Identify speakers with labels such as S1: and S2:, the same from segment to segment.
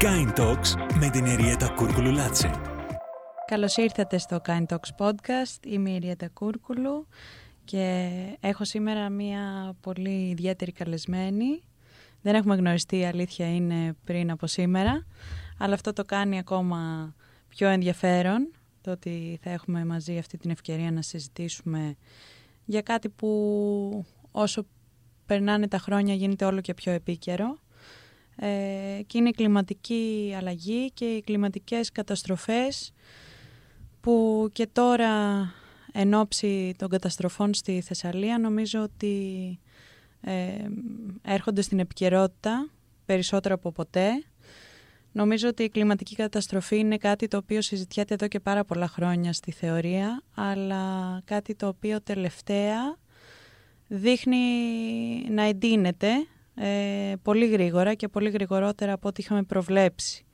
S1: Kind Talks με την Εριέτα Κούρκουλου Λάτσε.
S2: Καλώς ήρθατε στο Kind Talks Podcast. Είμαι η Εριέτα Κούρκουλου και έχω σήμερα μία πολύ ιδιαίτερη καλεσμένη. Δεν έχουμε γνωριστεί, η αλήθεια είναι, πριν από σήμερα, αλλά αυτό το κάνει ακόμα πιο ενδιαφέρον, το ότι θα έχουμε μαζί αυτή την ευκαιρία να συζητήσουμε για κάτι που όσο περνάνε τα χρόνια γίνεται όλο και πιο επίκαιρο ε, και είναι η κλιματική αλλαγή και οι κλιματικές καταστροφές που και τώρα εν ώψη των καταστροφών στη Θεσσαλία νομίζω ότι ε, έρχονται στην επικαιρότητα περισσότερο από ποτέ. Νομίζω ότι η κλιματική καταστροφή είναι κάτι το οποίο συζητιέται εδώ και πάρα πολλά χρόνια στη θεωρία, αλλά κάτι το οποίο τελευταία δείχνει να εντείνεται ε, πολύ γρήγορα και πολύ γρηγορότερα από ό,τι είχαμε προβλέψει.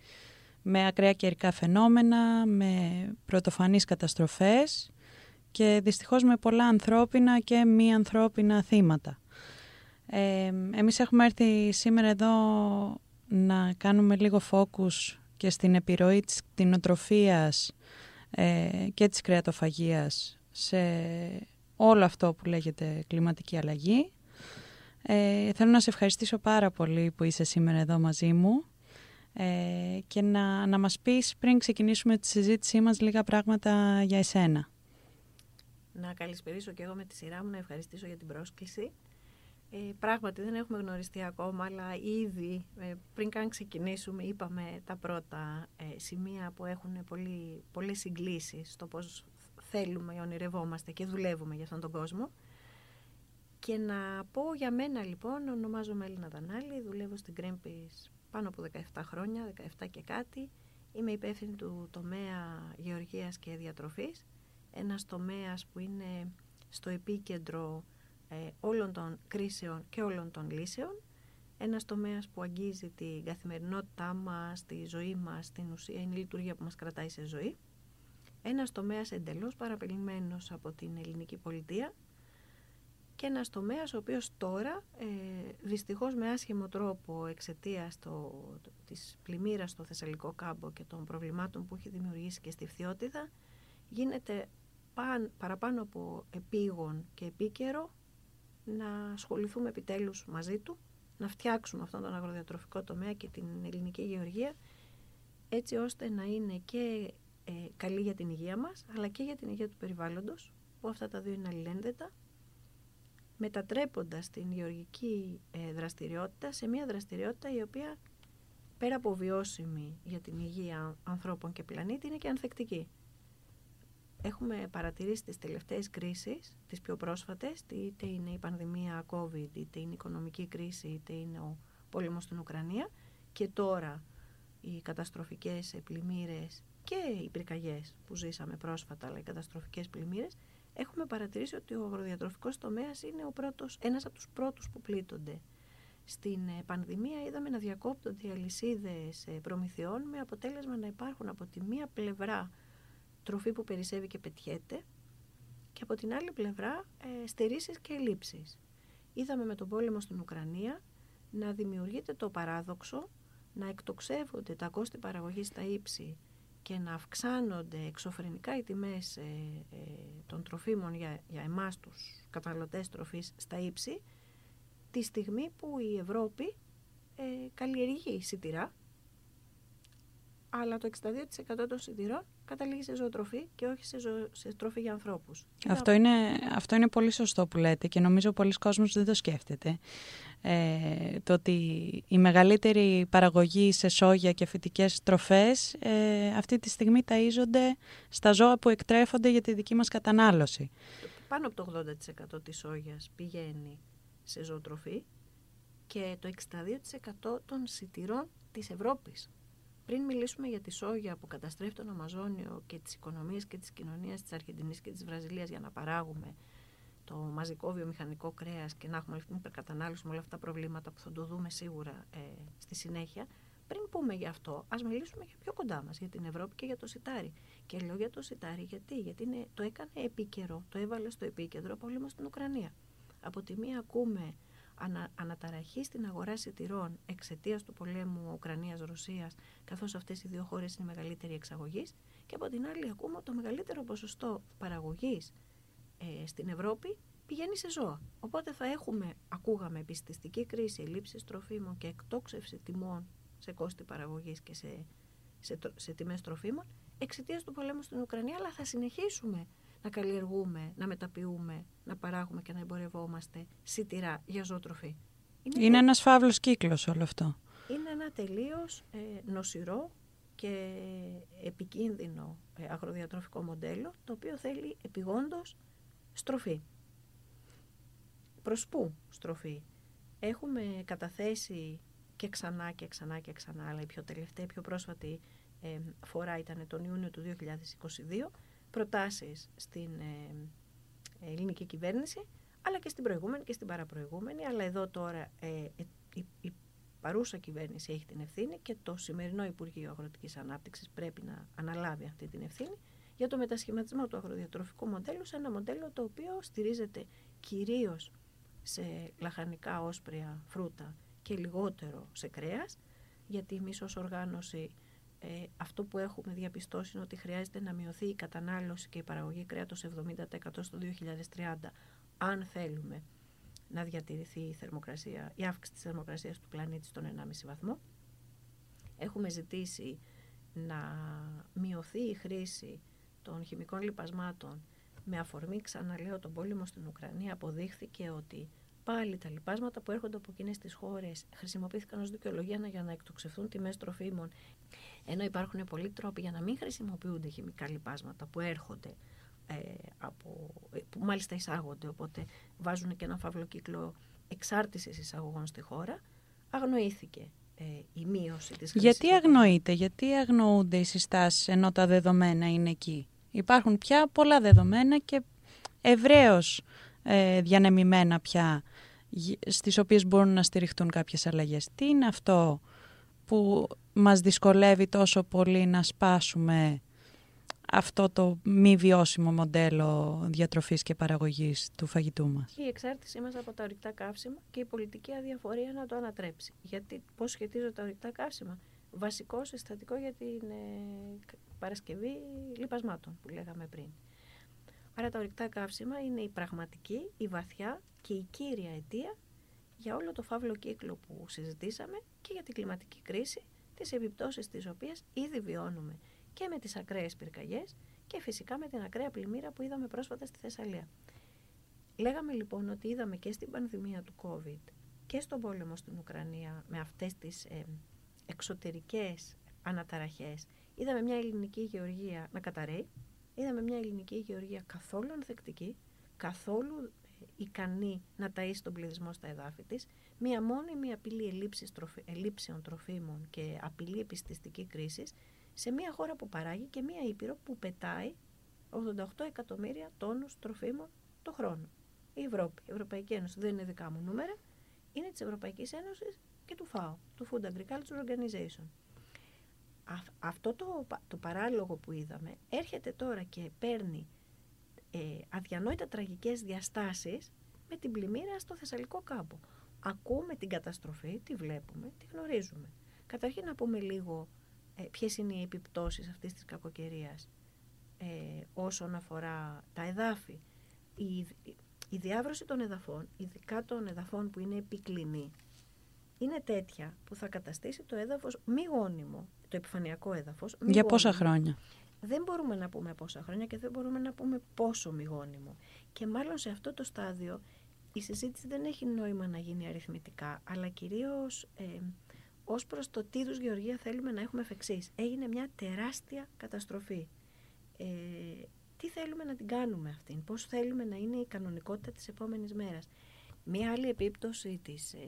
S2: Με ακραία καιρικά φαινόμενα, με πρωτοφανείς καταστροφές και δυστυχώς με πολλά ανθρώπινα και μη ανθρώπινα θύματα. Ε, εμείς έχουμε έρθει σήμερα εδώ να κάνουμε λίγο focus και στην επιρροή της κτηνοτροφίας ε, και της κρεατοφαγίας σε όλο αυτό που λέγεται κλιματική αλλαγή. Ε, θέλω να σε ευχαριστήσω πάρα πολύ που είσαι σήμερα εδώ μαζί μου ε, και να, να μας πεις πριν ξεκινήσουμε τη συζήτησή μας λίγα πράγματα για εσένα.
S3: Να καλησπερίσω και εγώ με τη σειρά μου, να ευχαριστήσω για την πρόσκληση. Ε, πράγματι δεν έχουμε γνωριστεί ακόμα, αλλά ήδη ε, πριν καν ξεκινήσουμε είπαμε τα πρώτα ε, σημεία που έχουν πολύ, πολλές συγκλήσεις στο πώς θέλουμε, ονειρευόμαστε και δουλεύουμε για αυτόν τον κόσμο. Και να πω για μένα λοιπόν, ονομάζομαι Έλληνα Δανάλη, δουλεύω στην Greenpeace πάνω από 17 χρόνια, 17 και κάτι. Είμαι υπεύθυνη του τομέα γεωργίας και διατροφής, ένας τομέας που είναι στο επίκεντρο ε, όλων των κρίσεων και όλων των λύσεων. Ένας τομέας που αγγίζει την καθημερινότητά μας, τη ζωή μας, την ουσία είναι η λειτουργία που μας κρατάει σε ζωή. Ένας τομέας εντελώς παραπελημένος από την ελληνική πολιτεία και ένας τομέας ο οποίος τώρα ε, δυστυχώς με άσχημο τρόπο εξαιτίας το, της πλημμύρας στο Θεσσαλικό κάμπο και των προβλημάτων που έχει δημιουργήσει και στη Φθιώτιδα γίνεται παραπάνω από επίγον και επίκαιρο να ασχοληθούμε επιτέλους μαζί του, να φτιάξουμε αυτόν τον αγροδιατροφικό τομέα και την ελληνική γεωργία έτσι ώστε να είναι και ε, καλή για την υγεία μας αλλά και για την υγεία του περιβάλλοντος που αυτά τα δύο είναι αλληλένδετα μετατρέποντας την γεωργική ε, δραστηριότητα σε μια δραστηριότητα η οποία πέρα από βιώσιμη για την υγεία ανθρώπων και πλανήτη είναι και ανθεκτική. Έχουμε παρατηρήσει τις τελευταίες κρίσεις, τις πιο πρόσφατες, είτε είναι η πανδημία COVID, είτε είναι η οικονομική κρίση, είτε είναι ο πόλεμος στην Ουκρανία και τώρα οι καταστροφικές πλημμύρες και οι πυρκαγιές που ζήσαμε πρόσφατα, αλλά οι καταστροφικές πλημμύρες, έχουμε παρατηρήσει ότι ο αγροδιατροφικός τομέας είναι ο πρώτος, ένας από τους πρώτους που πλήττονται. Στην ε, πανδημία είδαμε να διακόπτονται οι αλυσίδες ε, προμηθειών με αποτέλεσμα να υπάρχουν από τη μία πλευρά τροφή που περισσεύει και πετιέται και από την άλλη πλευρά ε, στερήσεις και ελλείψεις. Είδαμε με τον πόλεμο στην Ουκρανία να δημιουργείται το παράδοξο να εκτοξεύονται τα κόστη παραγωγής στα ύψη και να αυξάνονται εξωφρενικά οι τιμές ε, ε, των τροφίμων για, για εμάς τους καταναλωτές τροφής στα ύψη τη στιγμή που η Ευρώπη ε, καλλιεργεί σιτηρά αλλά το 62% των σιτηρών καταλήγει σε ζωοτροφή και όχι σε, ζω... σε τροφή για ανθρώπους.
S2: Αυτό είναι, αυτό είναι πολύ σωστό που λέτε και νομίζω πολλοί κόσμος δεν το σκέφτεται. Ε, το ότι η μεγαλύτερη παραγωγή σε σόγια και φυτικές τροφές ε, αυτή τη στιγμή ταΐζονται στα ζώα που εκτρέφονται για τη δική μας κατανάλωση.
S3: Πάνω από το 80% της σόγιας πηγαίνει σε ζωοτροφή και το 62% των σιτηρών της Ευρώπης πριν μιλήσουμε για τη σόγια που καταστρέφει τον Αμαζόνιο και τις οικονομίες και τις κοινωνίες της Αργεντινής και της Βραζιλίας για να παράγουμε το μαζικό βιομηχανικό κρέας και να έχουμε αυτή την υπερκατανάλωση με όλα αυτά τα προβλήματα που θα το δούμε σίγουρα ε, στη συνέχεια, πριν πούμε γι' αυτό, ας μιλήσουμε για πιο κοντά μας, για την Ευρώπη και για το σιτάρι. Και λέω για το σιτάρι γιατί, γιατί είναι, το έκανε επίκαιρο, το έβαλε στο επίκεντρο πόλεμος στην Ουκρανία. Από τη μία ακούμε ανα, αναταραχή στην αγορά σιτηρών εξαιτίας του πολέμου Ουκρανίας-Ρωσίας, καθώς αυτές οι δύο χώρες είναι μεγαλύτερη εξαγωγής. Και από την άλλη ακούμε ότι το μεγαλύτερο ποσοστό παραγωγής ε, στην Ευρώπη πηγαίνει σε ζώα. Οπότε θα έχουμε, ακούγαμε, επιστηστική κρίση, ελλείψεις τροφίμων και εκτόξευση τιμών σε κόστη παραγωγής και σε, σε, σε τιμές τροφίμων εξαιτίας του πολέμου στην Ουκρανία, αλλά θα συνεχίσουμε να καλλιεργούμε, να μεταποιούμε, να παράγουμε και να εμπορευόμαστε σιτηρά για ζωοτροφή.
S2: Είναι, είναι ένας φαύλος κύκλος όλο αυτό.
S3: Είναι ένα τελείως ε, νοσηρό και επικίνδυνο ε, αγροδιατροφικό μοντέλο, το οποίο θέλει επιγόντως στροφή. Προς πού στροφή; Έχουμε καταθέσει και ξανά και ξανά και ξανά, αλλά η πιο τελευταία, η πιο πρόσφατη ε, φορά ήταν τον Ιούνιο του 2022, προτάσεις στην ε, ελληνική κυβέρνηση, αλλά και στην προηγούμενη και στην παραπροηγούμενη, αλλά εδώ τώρα ε, η, η παρούσα κυβέρνηση έχει την ευθύνη και το σημερινό Υπουργείο Αγροτικής Ανάπτυξης πρέπει να αναλάβει αυτή την ευθύνη για το μετασχηματισμό του αγροδιατροφικού μοντέλου σε ένα μοντέλο το οποίο στηρίζεται κυρίως σε λαχανικά όσπρια φρούτα και λιγότερο σε κρέας, γιατί εμείς ως οργάνωση ε, αυτό που έχουμε διαπιστώσει είναι ότι χρειάζεται να μειωθεί η κατανάλωση και η παραγωγή κρέατος 70% στο 2030 αν θέλουμε να διατηρηθεί η, θερμοκρασία, η αύξηση της θερμοκρασίας του πλανήτη στον 1,5 βαθμό. Έχουμε ζητήσει να μειωθεί η χρήση των χημικών λιπασμάτων με αφορμή, ξαναλέω, τον πόλεμο στην Ουκρανία αποδείχθηκε ότι πάλι τα λοιπάσματα που έρχονται από εκείνες τις χώρες χρησιμοποιήθηκαν ως δικαιολογία για να εκτοξευθούν τιμές τροφίμων ενώ υπάρχουν πολλοί τρόποι για να μην χρησιμοποιούνται χημικά λοιπάσματα που έρχονται ε, από, ε, που μάλιστα εισάγονται οπότε βάζουν και ένα φαύλο κύκλο εξάρτησης εισαγωγών στη χώρα αγνοήθηκε ε, η μείωση της
S2: Γιατί αγνοείται, γιατί αγνοούνται οι συστάσεις ενώ τα δεδομένα είναι εκεί; Υπάρχουν πια πολλά δεδομένα και ευρέως ε, διανεμημένα πια στις οποίες μπορούν να στηριχτούν κάποιες αλλαγές. Τι είναι αυτό που μας δυσκολεύει τόσο πολύ να σπάσουμε αυτό το μη βιώσιμο μοντέλο διατροφής και παραγωγής του φαγητού μας;
S3: Η εξάρτησή μας από τα ορυκτά καύσιμα και η πολιτική αδιαφορία να το ανατρέψει. Γιατί πώς σχετίζονται τα ορυκτά καύσιμα; Βασικό συστατικό για την ε, παρασκευή λιπασμάτων που λέγαμε πριν. Άρα τα ορυκτά καύσιμα είναι η πραγματική, η βαθιά και η κύρια αιτία για όλο το φαύλο κύκλο που συζητήσαμε και για την κλιματική κρίση, τις επιπτώσεις της οποίας ήδη βιώνουμε και με τις ακραίες πυρκαγιές και φυσικά με την ακραία πλημμύρα που είδαμε πρόσφατα στη Θεσσαλία. Λέγαμε λοιπόν ότι είδαμε και στην πανδημία του COVID και στον πόλεμο στην Ουκρανία με αυτές τις ε, εξωτερικές αναταραχές. Είδαμε μια ελληνική γεωργία να καταραίει, είδαμε μια ελληνική γεωργία καθόλου ανθεκτική, καθόλου ικανή να ταΐσει τον πληθυσμό στα εδάφη της, μία μόνιμη απειλή ελλείψεων τροφίμων και απειλή επιστηστική κρίσης σε μία χώρα που παράγει και μία ήπειρο που πετάει 88 εκατομμύρια τόνους τροφίμων το χρόνο. Η Ευρώπη, η Ευρωπαϊκή Ένωση δεν είναι δικά μου νούμερα, είναι της Ευρωπαϊκής Ένωσης και του ΦΑΟ, του Food Agriculture Organization. Αυτό το, το παράλογο που είδαμε έρχεται τώρα και παίρνει ε, αδιανόητα τραγικές διαστάσεις με την πλημμύρα στο Θεσσαλικό κάμπο. Ακούμε την καταστροφή, τη βλέπουμε, τη γνωρίζουμε. Καταρχήν να πούμε λίγο ε, ποιες είναι οι επιπτώσεις αυτής της κακοκαιρίας ε, όσον αφορά τα εδάφη. Η, η διάβρωση των εδαφών, ειδικά των εδαφών που είναι επικλινή, είναι τέτοια που θα καταστήσει το έδαφος μη γόνιμο, το επιφανειακό έδαφος.
S2: Για πόσα χρόνια;
S3: Δεν μπορούμε να πούμε πόσα χρόνια και δεν μπορούμε να πούμε πόσο μηγόνιμο. Και μάλλον σε αυτό το στάδιο η συζήτηση δεν έχει νόημα να γίνει αριθμητικά, αλλά κυρίως ε, ως προς το τι είδους γεωργία θέλουμε να έχουμε εφ' Έγινε μια τεράστια καταστροφή. Ε, τι θέλουμε να την κάνουμε αυτήν, πώς θέλουμε να είναι η κανονικότητα της επόμενης μέρας; Μία άλλη επίπτωση της ε,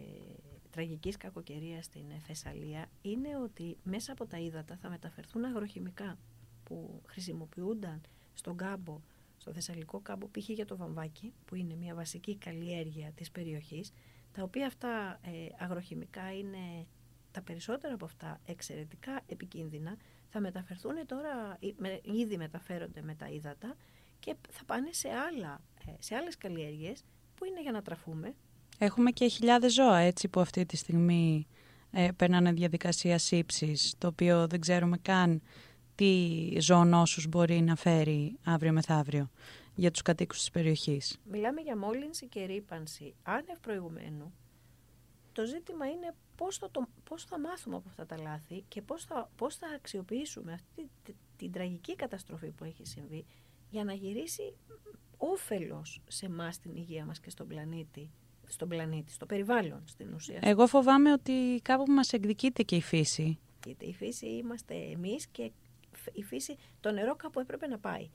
S3: τραγικής κακοκαιρίας στην Θεσσαλία είναι ότι μέσα από τα ύδατα θα μεταφερθούν αγροχημικά που χρησιμοποιούνταν στον κάμπο, στο Θεσσαλικό κάμπο, π.χ. για το βαμβάκι, που είναι μια βασική καλλιέργεια της περιοχής, τα οποία αυτά ε, αγροχημικά είναι τα περισσότερα από αυτά εξαιρετικά επικίνδυνα, θα μεταφερθούν τώρα, ήδη μεταφέρονται με τα ύδατα και θα πάνε σε, άλλα, ε, σε άλλες καλλιέργειες που είναι για να τραφούμε,
S2: Έχουμε και χιλιάδες ζώα έτσι που αυτή τη στιγμή ε, περνάνε διαδικασία σύψης, το οποίο δεν ξέρουμε καν τι ζωονόσους μπορεί να φέρει αύριο μεθαύριο για τους κατοίκους της περιοχής.
S3: Μιλάμε για μόλυνση και ρήπανση άνευ προηγουμένου. Το ζήτημα είναι πώς θα, το, πώς θα μάθουμε από αυτά τα λάθη και πώς θα, πώς θα αξιοποιήσουμε αυτή την, την τραγική καταστροφή που έχει συμβεί για να γυρίσει όφελος σε εμάς την υγεία μας και στον πλανήτη στον πλανήτη, στο περιβάλλον στην ουσία.
S2: Εγώ φοβάμαι ότι κάπου μας εκδικείται και η φύση.
S3: Η φύση είμαστε εμείς και η φύση, το νερό κάπου έπρεπε να πάει.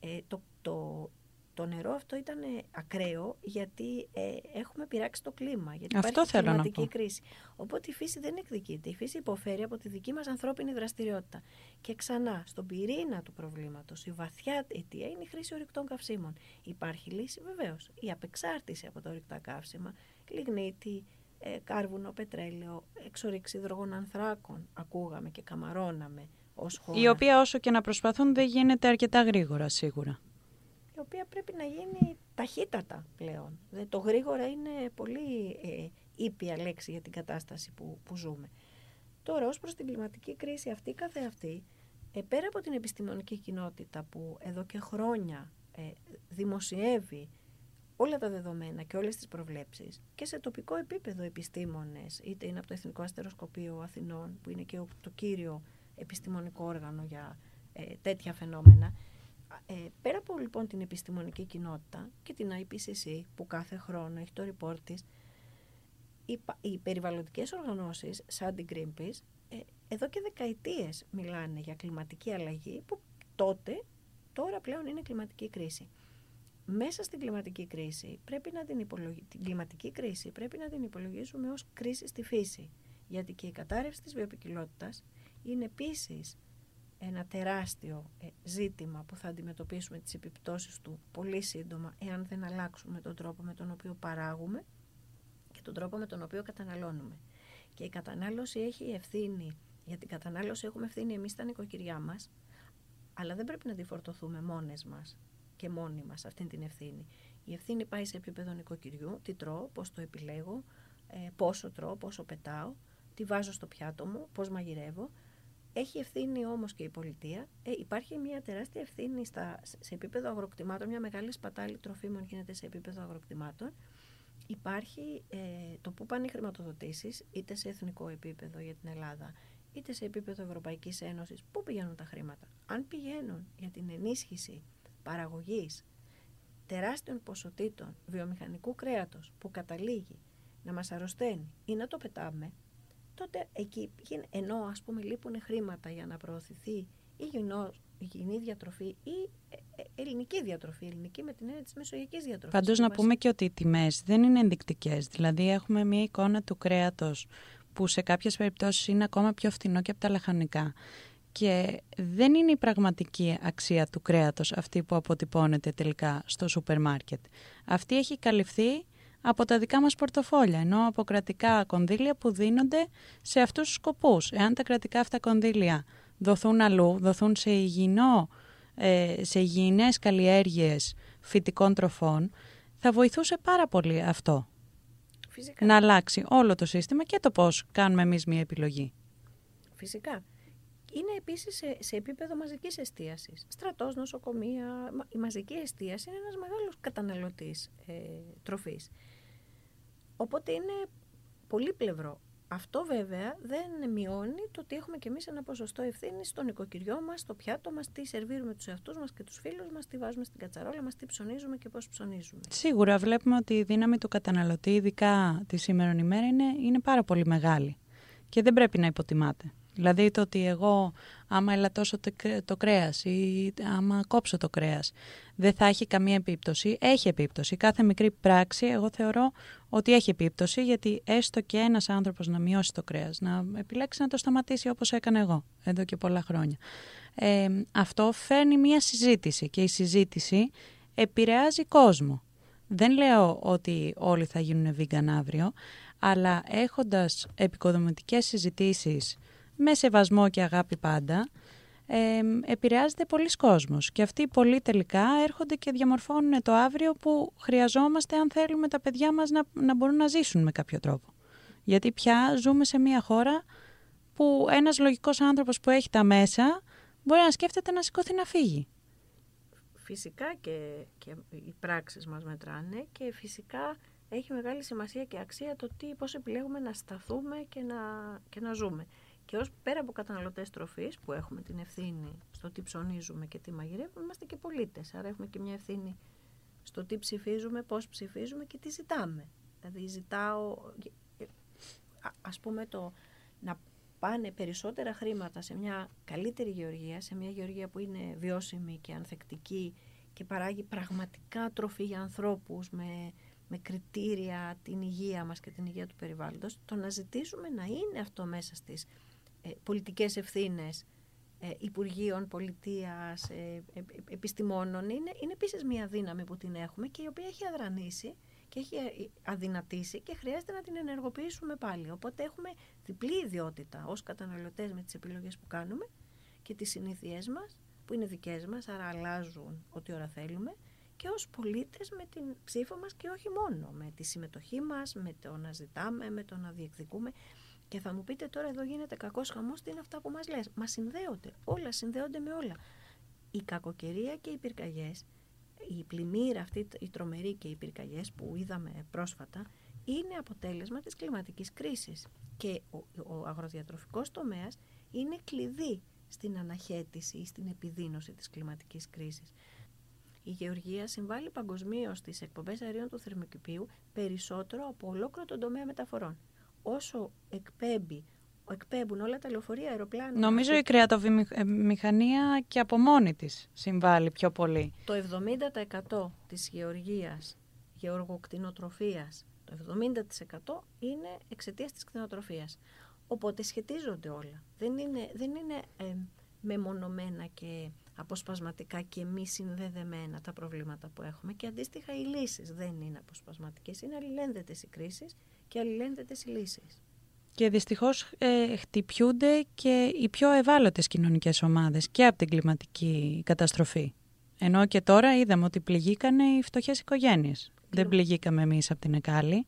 S3: Ε, το, το, το νερό αυτό ήταν ακραίο γιατί ε, έχουμε πειράξει το κλίμα. Γιατί
S2: Αυτό
S3: υπάρχει
S2: θέλω
S3: κλιματική
S2: να πω.
S3: κρίση. Οπότε η φύση δεν εκδικείται. Η φύση υποφέρει από τη δική μας ανθρώπινη δραστηριότητα. Και ξανά, στον πυρήνα του προβλήματος, η βαθιά αιτία είναι η χρήση ορυκτών καυσίμων. Υπάρχει λύση βεβαίως. Η απεξάρτηση από τα ορυκτά καύσιμα, λιγνίτη, ε, κάρβουνο, πετρέλαιο, εξορίξη υδρογονανθράκων, ακούγαμε και καμαρώναμε ως χώρα.
S2: Η οποία όσο και να προσπαθούν δεν γίνεται αρκετά γρήγορα σίγουρα.
S3: η οποία πρέπει να γίνει ταχύτατα πλέον. Δε- Το γρήγορα είναι πολύ ε, ήπια λέξη για την κατάσταση που, που ζούμε. Τώρα, ως προς την κλιματική κρίση αυτή καθε αυτή, ε, πέρα από την επιστημονική κοινότητα που εδώ και χρόνια ε, δημοσιεύει όλα τα δεδομένα και όλες τις προβλέψεις και σε τοπικό επίπεδο επιστήμονες, είτε είναι από το Εθνικό Αστεροσκοπείο Αθηνών, που είναι και ο- το κύριο επιστημονικό όργανο για ε, τέτοια φαινόμενα, ε, πέρα από λοιπόν την επιστημονική κοινότητα και την IPCC που κάθε χρόνο έχει το report της, οι, πα- οι περιβαλλοντικές οργανώσεις σαν την Greenpeace ε, εδώ και δεκαετίες μιλάνε για κλιματική αλλαγή που τότε, τώρα πλέον είναι κλιματική κρίση. Μέσα στην κλιματική κρίση πρέπει να την, υπολογι... την κλιματική κρίση πρέπει να την υπολογίσουμε ως κρίση στη φύση. Γιατί και η κατάρρευση της βιοποικιλότητας είναι επίσης ένα τεράστιο ε, ζήτημα που θα αντιμετωπίσουμε τις επιπτώσεις του πολύ σύντομα εάν δεν αλλάξουμε τον τρόπο με τον οποίο παράγουμε και τον τρόπο με τον οποίο καταναλώνουμε. Και η κατανάλωση έχει ευθύνη, για την κατανάλωση έχουμε ευθύνη εμείς στα νοικοκυριά μας, αλλά δεν πρέπει να τη φορτωθούμε μόνες μας και μόνοι μας αυτήν την ευθύνη. Η ευθύνη πάει σε επίπεδο νοικοκυριού, τι τρώω, πώς το επιλέγω, ε, πόσο τρώω, πόσο πετάω, τι βάζω στο πιάτο μου, πώς μαγειρεύω. Έχει ευθύνη όμως και η πολιτεία. Ε, υπάρχει μια τεράστια ευθύνη στα, σε επίπεδο αγροκτημάτων, μια μεγάλη σπατάλη τροφίμων γίνεται σε επίπεδο αγροκτημάτων. Υπάρχει ε, το που πάνε οι χρηματοδοτήσεις, είτε σε εθνικό επίπεδο για την Ελλάδα, είτε σε επίπεδο Ευρωπαϊκής Ένωσης, πού πηγαίνουν τα χρήματα. Αν πηγαίνουν για την ενίσχυση παραγωγής τεράστιων ποσοτήτων βιομηχανικού κρέατος που καταλήγει να μας αρρωσταίνει ή να το πετάμε, τότε εκεί γίν- ενώ ας πούμε λείπουν χρήματα για να προωθηθεί η υγιεινό- υγιεινή διατροφή ή ε, ε, ελληνική διατροφή, ελληνική με την έννοια της μεσογειακής διατροφής.
S2: Πάντως
S3: που
S2: να
S3: μας-
S2: πούμε και ότι οι τιμές δεν είναι ενδεικτικές. Δηλαδή έχουμε μια εικόνα του κρέατος που σε κάποιες περιπτώσεις είναι ακόμα πιο φθηνό και από τα λαχανικά. Και δεν είναι η πραγματική αξία του κρέατος αυτή που αποτυπώνεται τελικά στο σούπερ μάρκετ. Αυτή έχει καλυφθεί από τα δικά μας πορτοφόλια, ενώ από κρατικά κονδύλια που δίνονται σε αυτούς τους σκοπούς. Εάν τα κρατικά αυτά κονδύλια δοθούν αλλού, δοθούν σε, υγιεινό, ε, σε υγιεινές καλλιέργειες φυτικών τροφών, θα βοηθούσε πάρα πολύ αυτό.
S3: Φυσικά.
S2: Να αλλάξει όλο το σύστημα και το πώς κάνουμε εμείς μια επιλογή.
S3: Φυσικά. Είναι επίσης σε, σε επίπεδο μαζικής εστίασης. Στρατός, νοσοκομεία. Μα- Η μαζική εστίαση είναι ένας μεγάλος καταναλωτής ε, τροφής. Οπότε είναι πολύπλευρο. Αυτό βέβαια δεν μειώνει το ότι έχουμε και εμείς ένα ποσοστό ευθύνης στο νοικοκυριό μας, στο πιάτο μας, τι σερβίρουμε τους εαυτούς μας και τους φίλους μας, τι βάζουμε στην κατσαρόλα μας, τι ψωνίζουμε και πώς ψωνίζουμε.
S2: Σίγουρα βλέπουμε ότι η δύναμη του καταναλωτή, ειδικά τη σήμερα ημέρα, είναι, είναι πάρα πολύ μεγάλη και δεν πρέπει να υποτιμάται. Δηλαδή το ότι εγώ άμα ελαττώσω το, κρέ- το κρέας ή άμα κόψω το κρέας δεν θα έχει καμία επίπτωση. Έχει επίπτωση. Κάθε μικρή πράξη εγώ θεωρώ ότι έχει επίπτωση γιατί έστω και ένας άνθρωπος να μειώσει το κρέας, να επιλέξει να το σταματήσει όπως έκανα εγώ εδώ και πολλά χρόνια. Ε, αυτό φέρνει μια συζήτηση και η συζήτηση επηρεάζει κόσμο. Δεν λέω ότι όλοι θα γίνουν vegan αύριο, αλλά έχοντας επικοδομητικές συζητήσεις με σεβασμό και αγάπη πάντα, ε, επηρεάζεται πολλοί κόσμος. Και αυτοί οι πολλοί τελικά έρχονται και διαμορφώνουν το αύριο που χρειαζόμαστε αν θέλουμε τα παιδιά μας να, να μπορούν να ζήσουν με κάποιο τρόπο. Γιατί πια ζούμε σε μια χώρα που ένας λογικός άνθρωπος που έχει τα μέσα μπορεί να σκέφτεται να σηκώθεί να φύγει.
S3: Φυσικά και, και οι πράξεις μας μετράνε και φυσικά έχει μεγάλη σημασία και αξία το τι, πώς επιλέγουμε να σταθούμε και να, και να ζούμε. Και ως πέρα από καταναλωτές τροφής που έχουμε την ευθύνη στο τι ψωνίζουμε και τι μαγειρεύουμε, είμαστε και πολίτες. Άρα έχουμε και μια ευθύνη στο τι ψηφίζουμε, πώς ψηφίζουμε και τι ζητάμε. Δηλαδή ζητάω, ας πούμε, το να πάνε περισσότερα χρήματα σε μια καλύτερη γεωργία, σε μια γεωργία που είναι βιώσιμη και ανθεκτική και παράγει πραγματικά τροφή για ανθρώπους με, με κριτήρια την υγεία μας και την υγεία του περιβάλλοντος, το να ζητήσουμε να είναι αυτό μέσα στις ε, πολιτικές ευθύνες ε, Υπουργείων, Πολιτείας, ε, ε, επιστημόνων είναι, είναι επίσης μια δύναμη που την έχουμε και η οποία έχει αδρανήσει και έχει ε, αδυνατήσει και χρειάζεται να την ενεργοποιήσουμε πάλι. Οπότε έχουμε διπλή ιδιότητα ως καταναλωτές με τις επιλογές που κάνουμε και τις συνήθειές μας που είναι δικές μας, άρα αλλάζουν ό,τι ώρα θέλουμε και ως πολίτες με την ψήφο μας και όχι μόνο, με τη συμμετοχή μας, με το να ζητάμε, με το να διεκδικούμε. Και θα μου πείτε τώρα εδώ γίνεται κακός χαμός, τι είναι αυτά που μας λες. Μα συνδέονται, όλα συνδέονται με όλα. Η κακοκαιρία και οι πυρκαγιές η πλημμύρα αυτή, η τρομερή και οι πυρκαγιές που είδαμε πρόσφατα είναι αποτέλεσμα της κλιματικής κρίσης και ο, ο αγροδιατροφικός τομέας είναι κλειδί στην αναχέτηση ή στην επιδείνωση της κλιματικής κρίσης. Η γεωργία συμβάλλει παγκοσμίως στις εκπομπές αερίων του θερμοκηπίου περισσότερο από ολόκληρο τον τομέα μεταφορών. Όσο εκπέμπει εκπέμπουν όλα τα λεωφορεία, αεροπλάνα.
S2: Νομίζω η κρεατοβιομηχανία και από μόνη της συμβάλλει πιο πολύ.
S3: Το 70% της γεωργίας, γεωργοκτηνοτροφίας, το 70% είναι εξαιτίας της κτηνοτροφίας. Οπότε σχετίζονται όλα. Δεν είναι, δεν είναι ε, μεμονωμένα και αποσπασματικά και μη συνδεδεμένα τα προβλήματα που έχουμε και αντίστοιχα οι λύσεις δεν είναι αποσπασματικές, είναι αλληλένδετες οι κρίσεις και αλληλένδετες οι λύσεις.
S2: Και δυστυχώς ε, χτυπιούνται και οι πιο ευάλωτες κοινωνικές ομάδες και από την κλιματική καταστροφή. Ενώ και τώρα είδαμε ότι πληγήκανε οι φτωχές οικογένειες. Δεν πληγήκαμε εμείς από την Εκάλη.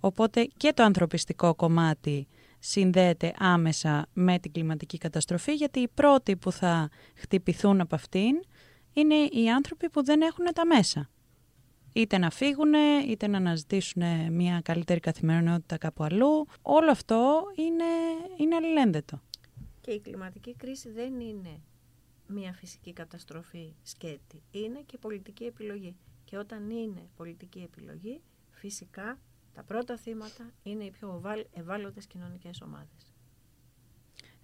S2: Οπότε και το ανθρωπιστικό κομμάτι συνδέεται άμεσα με την κλιματική καταστροφή γιατί οι πρώτοι που θα χτυπηθούν από αυτήν είναι οι άνθρωποι που δεν έχουν τα μέσα είτε να φύγουν, είτε να αναζητήσουν μια καλύτερη καθημερινότητα κάπου αλλού. Όλο αυτό είναι, είναι αλληλένδετο.
S3: Και η κλιματική κρίση δεν είναι μια φυσική καταστροφή σκέτη. Είναι και πολιτική επιλογή. Και όταν είναι πολιτική επιλογή, φυσικά τα πρώτα θύματα είναι οι πιο ευάλωτες κοινωνικές ομάδες.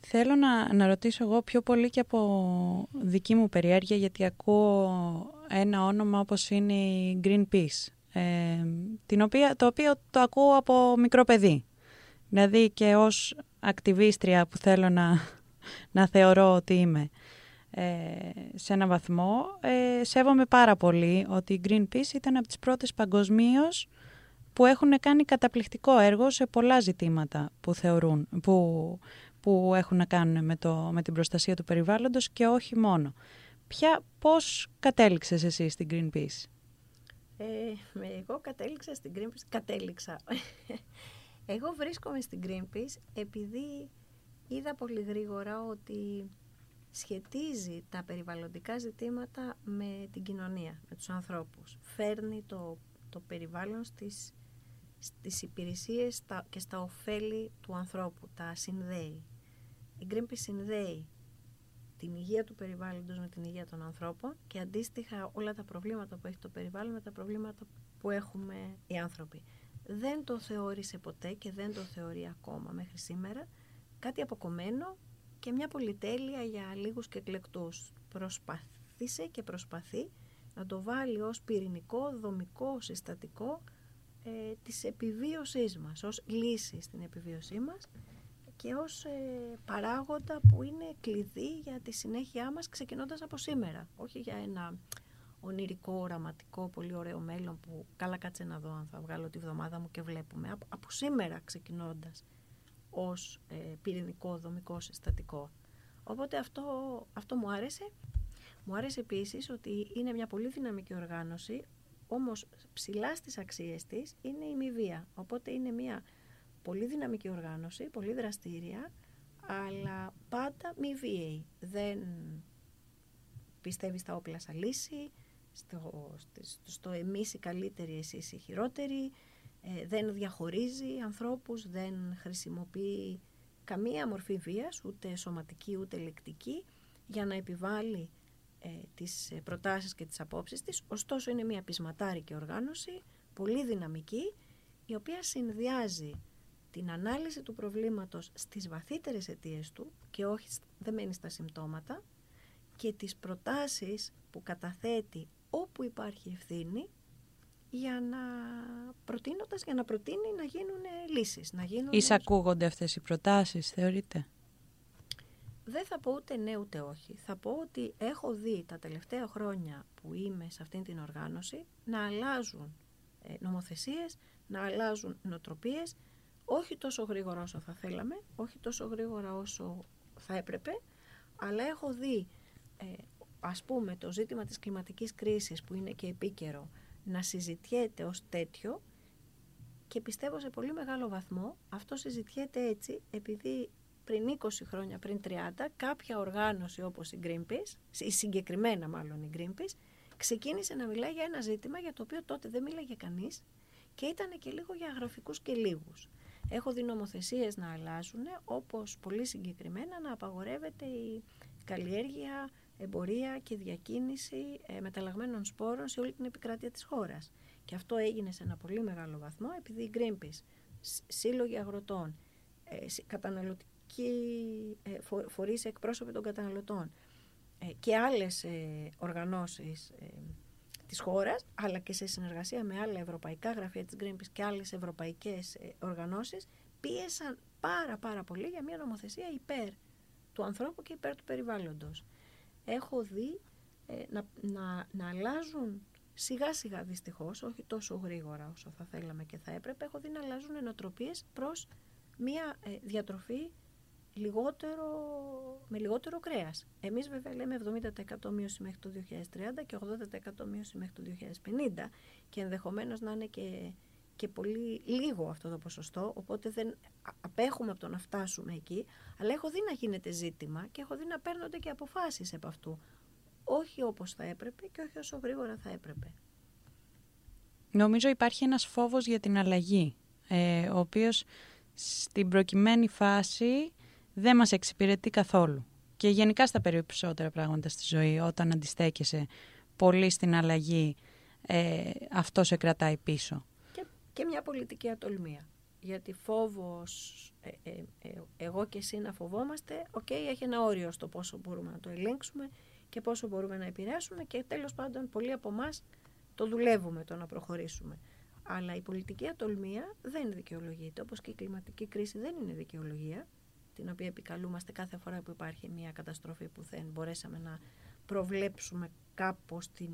S2: Θέλω να, να ρωτήσω εγώ πιο πολύ και από δική μου περιέργεια γιατί ακούω ένα όνομα όπως είναι η Greenpeace ε, την οποία, το οποίο το ακούω από μικρό παιδί. Δηλαδή και ως ακτιβίστρια που θέλω να, να θεωρώ ότι είμαι ε, σε ένα βαθμό ε, σέβομαι πάρα πολύ ότι η Greenpeace ήταν από τις πρώτες παγκοσμίως που έχουν κάνει καταπληκτικό έργο σε πολλά ζητήματα που θεωρούν, που, που έχουν να κάνουν με, το, με την προστασία του περιβάλλοντος και όχι μόνο. Ποια, πώς κατέληξες εσύ στην Greenpeace?
S3: Ε, εγώ κατέληξα στην Greenpeace, κατέληξα. εγώ βρίσκομαι στην Greenpeace επειδή είδα πολύ γρήγορα ότι σχετίζει τα περιβαλλοντικά ζητήματα με την κοινωνία, με τους ανθρώπους. Φέρνει το, το περιβάλλον στις, στις υπηρεσίες και στα ωφέλη του ανθρώπου, τα συνδέει. Η Greenpeace συνδέει την υγεία του περιβάλλοντος με την υγεία των ανθρώπων και αντίστοιχα όλα τα προβλήματα που έχει το περιβάλλον με τα προβλήματα που έχουμε οι άνθρωποι. Δεν το θεώρησε ποτέ και δεν το θεωρεί ακόμα μέχρι σήμερα κάτι αποκομμένο και μια πολυτέλεια για λίγους και εκλεκτούς. Προσπάθησε και προσπαθεί να το βάλει ως πυρηνικό, δομικό, συστατικό ε, της επιβίωσής μας, ως λύση στην επιβίωσή μας και ως ε, παράγοντα που είναι κλειδί για τη συνέχειά μας ξεκινώντας από σήμερα. Όχι για ένα ονειρικό, οραματικό, πολύ ωραίο μέλλον που καλά κάτσε να δω αν θα βγάλω τη βδομάδα μου και βλέπουμε. Από, από σήμερα ξεκινώντας ως ε, πυρηνικό, δομικό, συστατικό. Οπότε αυτό, αυτό μου άρεσε. Μου άρεσε επίσης ότι είναι μια πολύ δυναμική οργάνωση, όμως ψηλά στις αξίες της είναι η μη βία. Οπότε είναι μια πολύ δυναμική οργάνωση, πολύ δραστήρια, αλλά πάντα μη βίαιη. Δεν πιστεύεις στα όπλα σαν λύση, στο, στο, στο εμείς οι καλύτεροι, εσείς οι χειρότεροι, ε, δεν διαχωρίζει ανθρώπους, δεν χρησιμοποιεί καμία μορφή βίας, ούτε σωματική ούτε λεκτική, για να επιβάλλει ε, τις προτάσεις και τις απόψεις της. Ωστόσο είναι μια πεισματάρικη οργάνωση, πολύ δυναμική, η οποία συνδυάζει την ανάλυση του προβλήματος στις βαθύτερες αιτίες του και όχι δεν μένει στα συμπτώματα και τις προτάσεις που καταθέτει όπου υπάρχει ευθύνη για να προτείνοντας, για να προτείνει να γίνουν λύσεις. Να γίνουν...
S2: Εισακούγονται αυτές οι προτάσεις, θεωρείτε;
S3: Δεν θα πω ούτε ναι ούτε όχι. Θα πω ότι έχω δει τα τελευταία χρόνια που είμαι σε αυτήν την οργάνωση να αλλάζουν ε, νομοθεσίες, να αλλάζουν νοοτροπίες, όχι τόσο γρήγορα όσο θα θέλαμε, όχι τόσο γρήγορα όσο θα έπρεπε, αλλά έχω δει ε, ας πούμε το ζήτημα της κλιματικής κρίσης που είναι και επίκαιρο να συζητιέται ως τέτοιο και πιστεύω σε πολύ μεγάλο βαθμό αυτό συζητιέται έτσι επειδή πριν 20 χρόνια, πριν 30, κάποια οργάνωση όπως η Greenpeace, η συγκεκριμένα μάλλον η Greenpeace, ξεκίνησε να μιλάει για ένα ζήτημα για το οποίο τότε δεν μίλαγε κανείς και ήταν και λίγο για γραφικούς και λίγους. Έχω δει νομοθεσίες να αλλάζουν, όπως πολύ συγκεκριμένα να απαγορεύεται η καλλιέργεια εμπορία και διακίνηση ε, μεταλλαγμένων σπόρων σε όλη την επικράτεια της χώρας. Και αυτό έγινε σε ένα πολύ μεγάλο βαθμό επειδή η Greenpeace, σύλλογοι αγροτών, ε, καταναλωτικοί ε, φο, φορείς εκπρόσωποι των καταναλωτών ε, και άλλες ε, οργανώσεις ε, της χώρας, αλλά και σε συνεργασία με άλλα ευρωπαϊκά γραφεία της Greenpeace και άλλες ευρωπαϊκές ε, οργανώσεις, πίεσαν πάρα πάρα πολύ για μια νομοθεσία υπέρ του ανθρώπου και υπέρ του περιβάλλοντος. Έχω δει ε, να, να, να αλλάζουν σιγά σιγά δυστυχώς, όχι τόσο γρήγορα όσο θα θέλαμε και θα έπρεπε, έχω δει να αλλάζουν ενοτροπίες προς μια ε, διατροφή λιγότερο, με λιγότερο κρέας. Εμείς βέβαια λέμε 70% μείωση μέχρι το 2030 και 80% μείωση μέχρι το 2050 και ενδεχομένως να είναι και και πολύ λίγο αυτό το ποσοστό, οπότε δεν απέχουμε από το να φτάσουμε εκεί, αλλά έχω δει να γίνεται ζήτημα και έχω δει να παίρνονται και αποφάσεις από αυτού. Όχι όπως θα έπρεπε και όχι όσο γρήγορα θα έπρεπε.
S2: Νομίζω υπάρχει ένας φόβος για την αλλαγή, ε, ο οποίος στην προκειμένη φάση δεν μας εξυπηρετεί καθόλου. Και γενικά στα περισσότερα πράγματα στη ζωή, όταν αντιστέκεσαι πολύ στην αλλαγή, ε, αυτό σε κρατάει πίσω
S3: και μια πολιτική ατολμία. Γιατί φόβος, ε, ε, ε, εγώ και εσύ να φοβόμαστε, οκ, έχει ένα όριο στο πόσο μπορούμε να το ελέγξουμε και πόσο μπορούμε να επηρεάσουμε και τέλος πάντων πολλοί από εμάς το δουλεύουμε το να προχωρήσουμε. Αλλά η πολιτική ατολμία δεν δικαιολογείται, όπως και η κλιματική κρίση δεν είναι δικαιολογία, την οποία επικαλούμαστε κάθε φορά που υπάρχει μια καταστροφή που δεν μπορέσαμε να προβλέψουμε κάπως την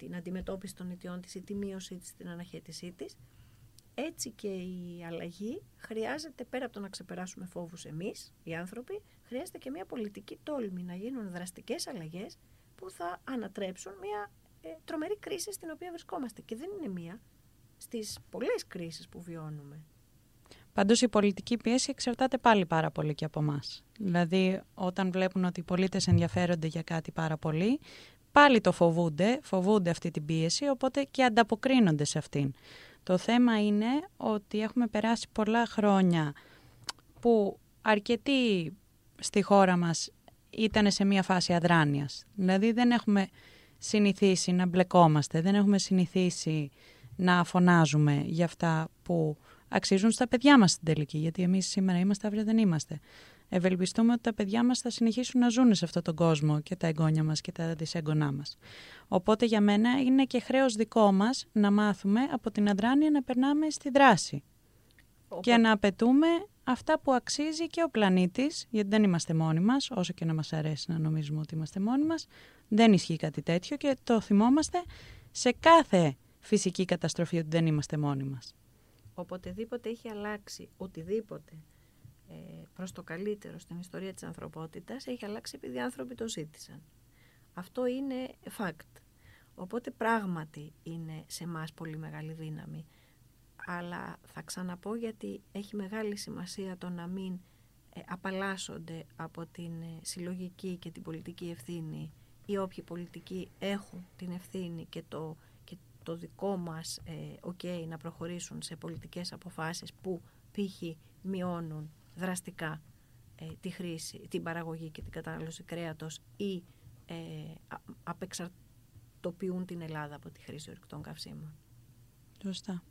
S3: την αντιμετώπιση των αιτιών της ή τη μείωσή της, την αναχέτησή της, έτσι και η αλλαγή χρειάζεται πέρα από το να ξεπεράσουμε φόβους εμείς, οι άνθρωποι, χρειάζεται και μια πολιτική τόλμη να γίνουν δραστικές αλλαγές που θα ανατρέψουν μια ε, τρομερή κρίση στην οποία βρισκόμαστε. Και δεν είναι μία στις πολλές κρίσεις που βιώνουμε.
S2: Πάντως η πολιτική πίεση εξαρτάται πάλι πάρα πολύ και από εμάς. Δηλαδή, όταν βλέπουν ότι οι πολίτες ενδιαφέρονται για κάτι πάρα πολύ, πάλι το φοβούνται, φοβούνται αυτή την πίεση, οπότε και ανταποκρίνονται σε αυτήν. Το θέμα είναι ότι έχουμε περάσει πολλά χρόνια που αρκετοί στη χώρα μας ήταν σε μια φάση αδράνειας. Δηλαδή δεν έχουμε συνηθίσει να μπλεκόμαστε, δεν έχουμε συνηθίσει να φωνάζουμε για αυτά που αξίζουν στα παιδιά μας στην τελική, γιατί εμείς σήμερα είμαστε, αύριο δεν είμαστε ευελπιστούμε ότι τα παιδιά μας θα συνεχίσουν να ζουν σε αυτόν τον κόσμο και τα εγγόνια μας και τα δυσέγγονά μας. Οπότε για μένα είναι και χρέος δικό μας να μάθουμε από την αδράνεια να περνάμε στη δράση. Και να απαιτούμε αυτά που αξίζει και ο πλανήτης, γιατί δεν είμαστε μόνοι μας, όσο και να μας αρέσει να νομίζουμε ότι είμαστε μόνοι μας, δεν ισχύει κάτι τέτοιο και το θυμόμαστε σε κάθε φυσική καταστροφή ότι δεν είμαστε μόνοι μας.
S3: Οποτεδήποτε έχει αλλάξει, οτιδήποτε, ε, προς το καλύτερο στην ιστορία της ανθρωπότητας έχει αλλάξει επειδή οι άνθρωποι το ζήτησαν. Αυτό είναι fact. Οπότε πράγματι είναι σε μας πολύ μεγάλη δύναμη. Αλλά θα ξαναπώ γιατί έχει μεγάλη σημασία το να μην ε, απαλλάσσονται από την ε, συλλογική και την πολιτική ευθύνη ή όποιοι πολιτικοί έχουν την ευθύνη και το, και το δικό μας ε, να προχωρήσουν σε πολιτικές αποφάσεις που π.χ. μειώνουν δραστικά ε, τη χρήση, την παραγωγή και την κατανάλωση κρέατος ή ε, απεξαρτοποιούν την Ελλάδα από τη χρήση ορυκτών καυσίμων.
S2: Σωστά.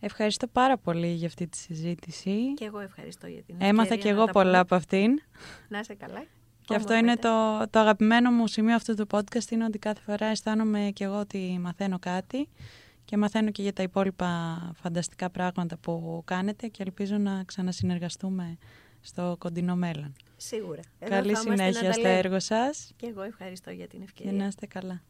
S2: Ευχαριστώ πάρα πολύ για αυτή τη συζήτηση.
S3: Και εγώ ευχαριστώ για την
S2: Έμαθα και εγώ πολλά από αυτήν.
S3: Να είσαι καλά.
S2: Και αυτό είναι το, το αγαπημένο μου σημείο αυτού του podcast είναι ότι κάθε φορά αισθάνομαι και εγώ ότι μαθαίνω κάτι και μαθαίνω και για τα υπόλοιπα φανταστικά πράγματα που κάνετε και ελπίζω να ξανασυνεργαστούμε στο κοντινό μέλλον.
S3: Σίγουρα.
S2: Καλή συνέχεια στο έργο σας.
S3: Και εγώ ευχαριστώ για την ευκαιρία.
S2: Και να είστε καλά.